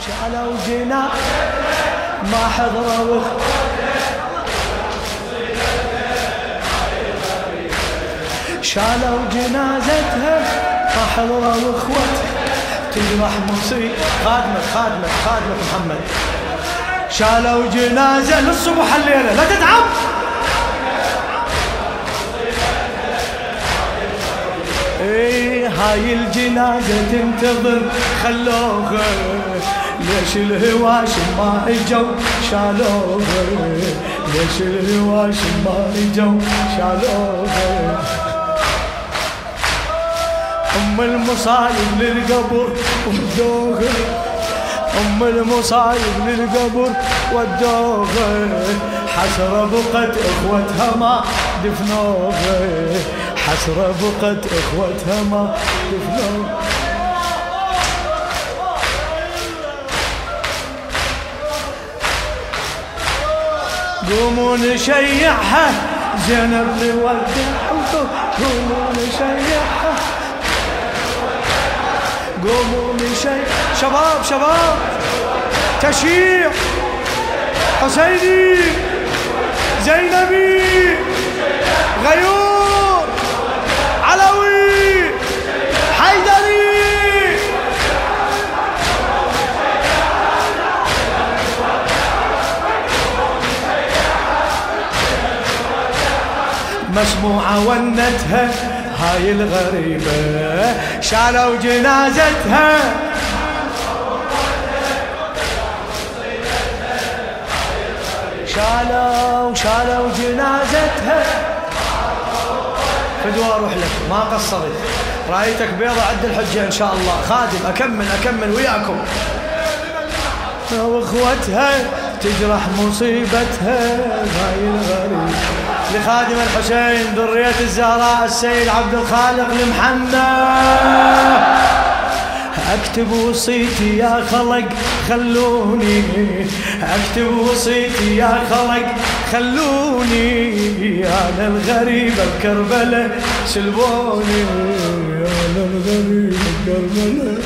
شالوا جنا ما حضروا شالوا جنازتها ما حضروا اخوتها تجرح مصيب خادمك خادمك خادمك محمد. شالوا جنازة للصبح الليلة. لا تتعب! إيه هاي الجنازة تنتظر. خلوها ليش الهواشم ما اجوا شالوها ليش الهواشم ما اجوا شالوها ام المصايب للقبر ودوها ام المصايب للقبر ودوها حسرة بقت اخوتها ما دفنوها حسرة بقت اخوتها ما دفنوها قوموا نشيعها زينب نودع قوموا نشيعها قوموا نشيع شباب شباب تشيع حسيني زينبي غيور. مسموعة ونتها هاي الغريبة شالوا جنازتها شالوا شالوا جنازتها. فدوى أروح لك ما قصرت. رأيتك بيضة عد الحجة إن شاء الله. خادم اكمل أكمل وياكم. واخوتها تجرح مصيبتها. هاي الغريبة. لخادم الحسين ذرية الزهراء السيد عبد الخالق المحنى أكتب وصيتي يا خلق خلوني. أكتب وصيتي يا خلق خلوني. أنا الغريب بكربلاء سلبوني. أنا الغريب بكربلاء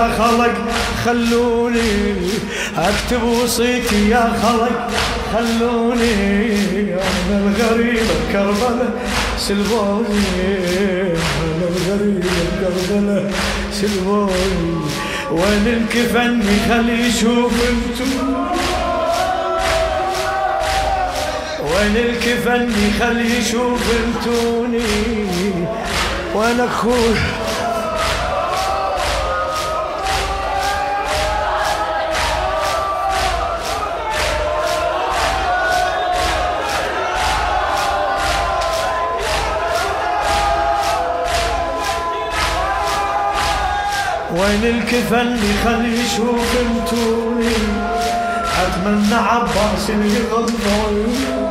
يا خلق خلوني أكتب وصيتي يا خلق. خلوني أنا الغريب بكربلاء سلبوني. أنا الغريب بكربلاء سلبوني. وين الكفن خلي يشوف أنتم وين الكفن خلي يشوف أنتوني. وين أخوي؟ وين الكفن خلي يشوف انتوني؟ أتمنى عباس يغض عيوني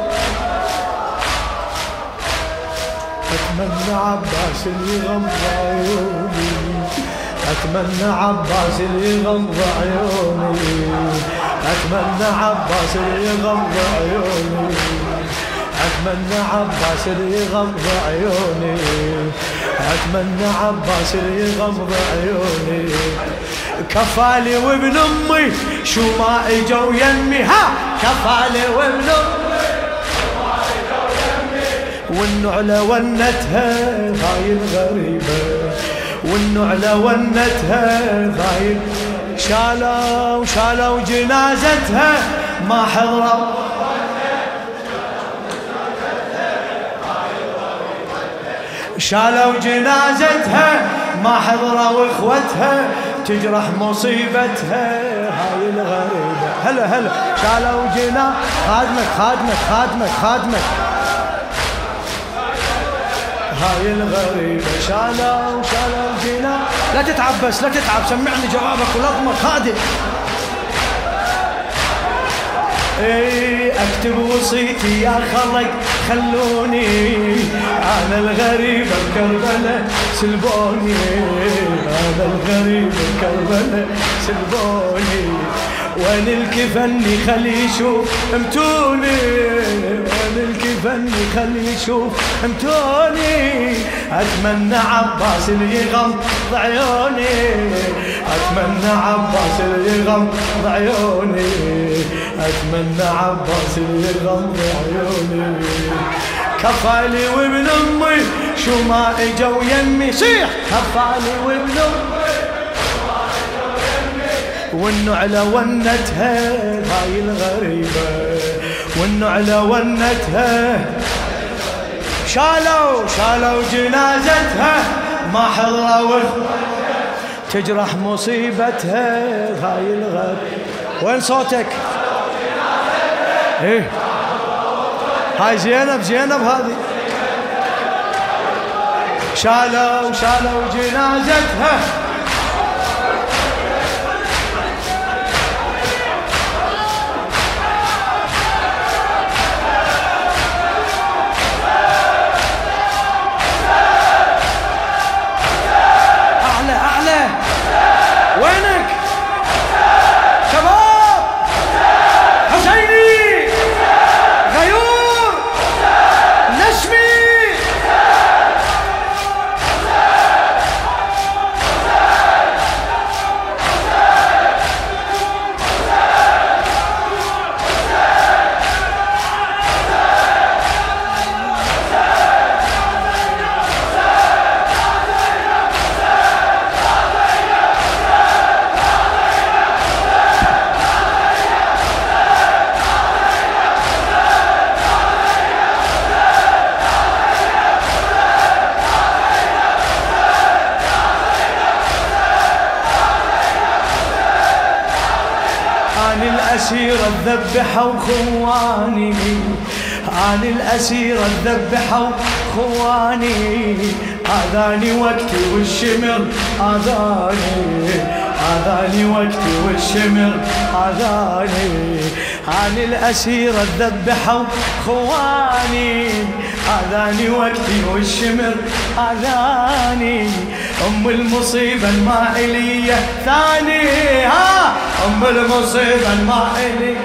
أتمنى عباس يغض عيوني أتمنى عباس يغض عيوني أتمنى عباس يغض عيوني أتمنى عباس يغض عيوني أتمنى عباس يغمض عيوني. كفالي وابن أمي شو ما اجوا يمي ها كفالي وابن أمي. والنعلة ونتها هاي الغريبة والنعلة ونتها هاي شالوا شالوا جنازتها ما حضروا شالوا جنازتها ما حضروا إخوتها تجرح مصيبتها. هاي الغريبة. هلا هلا. شالوا جنا خادمك خادمك خادمك خادمك. هاي الغريبة. شالوا شالوا جنا. لا تتعب بس لا تتعب. سمعني جوابك ولطمك. خادم اي أكتب وصيتي يا خلق خلوني أنا الغريب بكربلة سلبوني. أنا الغريب بكربلة سلبوني. وين الكفن خلي يشوف أمتوني. الكفن خلي يشوف امتوني أتمنى عباس اللي يغمض عيوني. أتمنى عباس اللي يغمض عيوني. أتمنى عباس اللي يغمض عيوني. كفالي وابن أمي شو ما إجوا يمي. صيح كفالي وابن أمي والنعلة ونتها هاي الغريبة. والنعلة ونتها شالوا شالوا جنازتها ما حضروا تجرح مصيبتها. هاي الغريبة وين صوتك؟ إيه. هاي زينب زينب هذه. شالوا شالوا جنازتها. الأسيرة ذبحوا خواني. عن الأسيرة ذبحوا خواني. هذاني وقتي والشمر هذاني. هذاني وقتي والشمر هذاني. عن الأسيرة ذبحوا خواني. هذاني وقتي والشمر هذاني. أم المصيبة المائلية. ثاني ها أم المصيبة المائلية.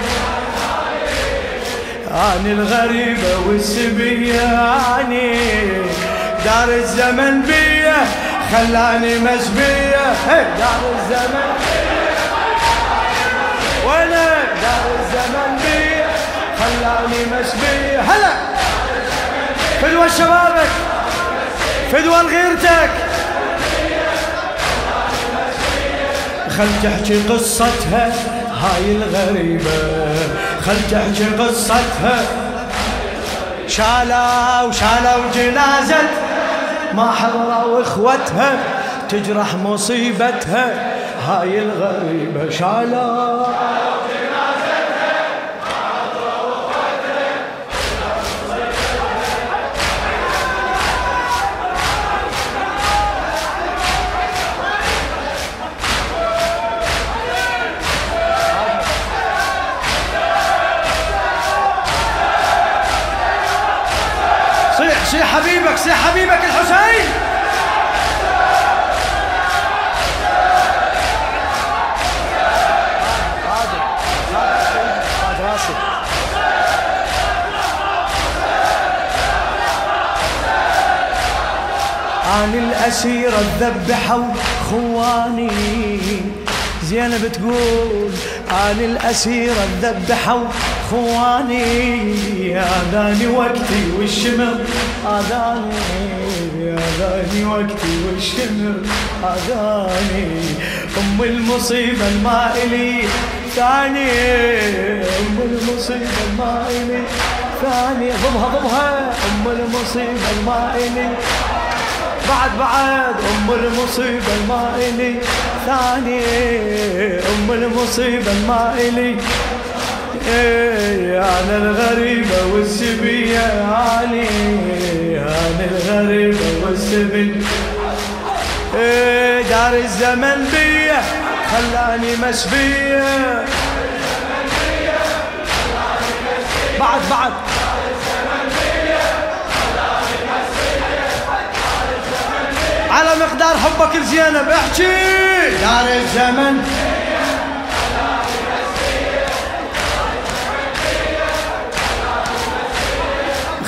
أنا الغريبة والسبية أني دار الزمن بيا. خلاني مسبية دار الزمن وأنا دار الزمن بيا. خلاني مسبية هلا. فدوى شبابك. فدوى لغيرتك خل تحكي قصتها هاي الغريبة. خل تحكي قصتها. شالوا شالوا جنازة ما حضروا اخوتها تجرح مصيبتها. هاي الغريبة شالوا حبيبك سي حبيبك الحسين. عن الأسيرة ذبحوا خواني. زينب تقول عن الأسيرة ذبحوا خواني. اذاني وقتي والشمر اذاني اذاني وقتي والشمر اذاني ام المصيبه المائلي ثاني ام المصيبه المائلي ثاني ضمها ضمها ام المصيبه المائلي بعد بعد. ام المصيبه ما الي ثاني ام المصيبه ما الي أنا الغريبة والسبية اني دار الزمن بيه خلاني مسبية بعد بعد. على مقدار حبك لزينب احكي. دار الزمن.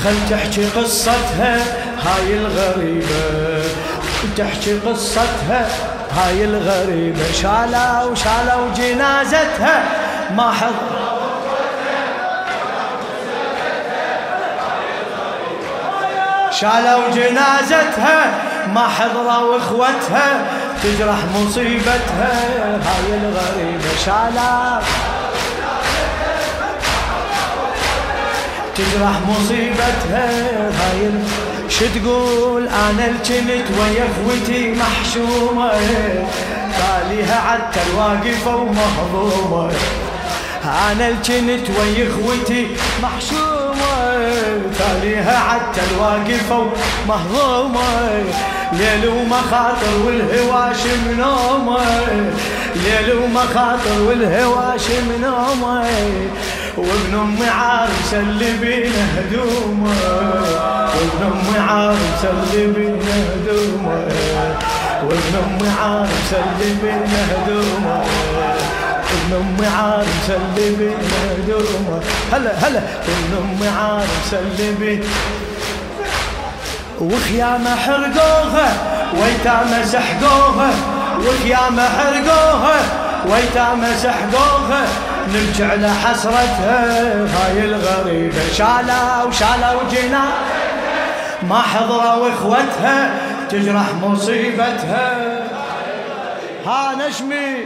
خل تحكي قصتها هاي الغريبة. تحكي قصتها. هاي الغريبة شالوا شالوا جنازتها ما حضر شالوا جنازتها ما حضروا اخوتها تجرح مصيبتها. هاي الغريبة شالوا تجرح مصيبتها. هاي شو تقول أنا الجنت ويا اخوتي محشومه. تاليها عدت الواقفه ومهضومه أنا الجنت ويا اخوتي محشومه. تاليها عدت الواقفه ومهضومه ليل ومخاطر والهواش منومه. ليل ومخاطر والهواش منومه. وابن ام عارس اللي بينا هدومه. وابن ام عارس اللي بينا هدومه. وابن ام عارس اللي بينا هدومه. ابن ام عارس اللي بينا هدومه. هلا هلا. ابن ام عارس اللي بينا وخيامة حرقوها ويتامة سحقوها وخيامة حرقوها. ويتامة سحقوها نرجع لحسرتها هاي الغريبة شالا وشالا وجينا ما حضروا اخوتها تجرح مصيبتها. ها نشمي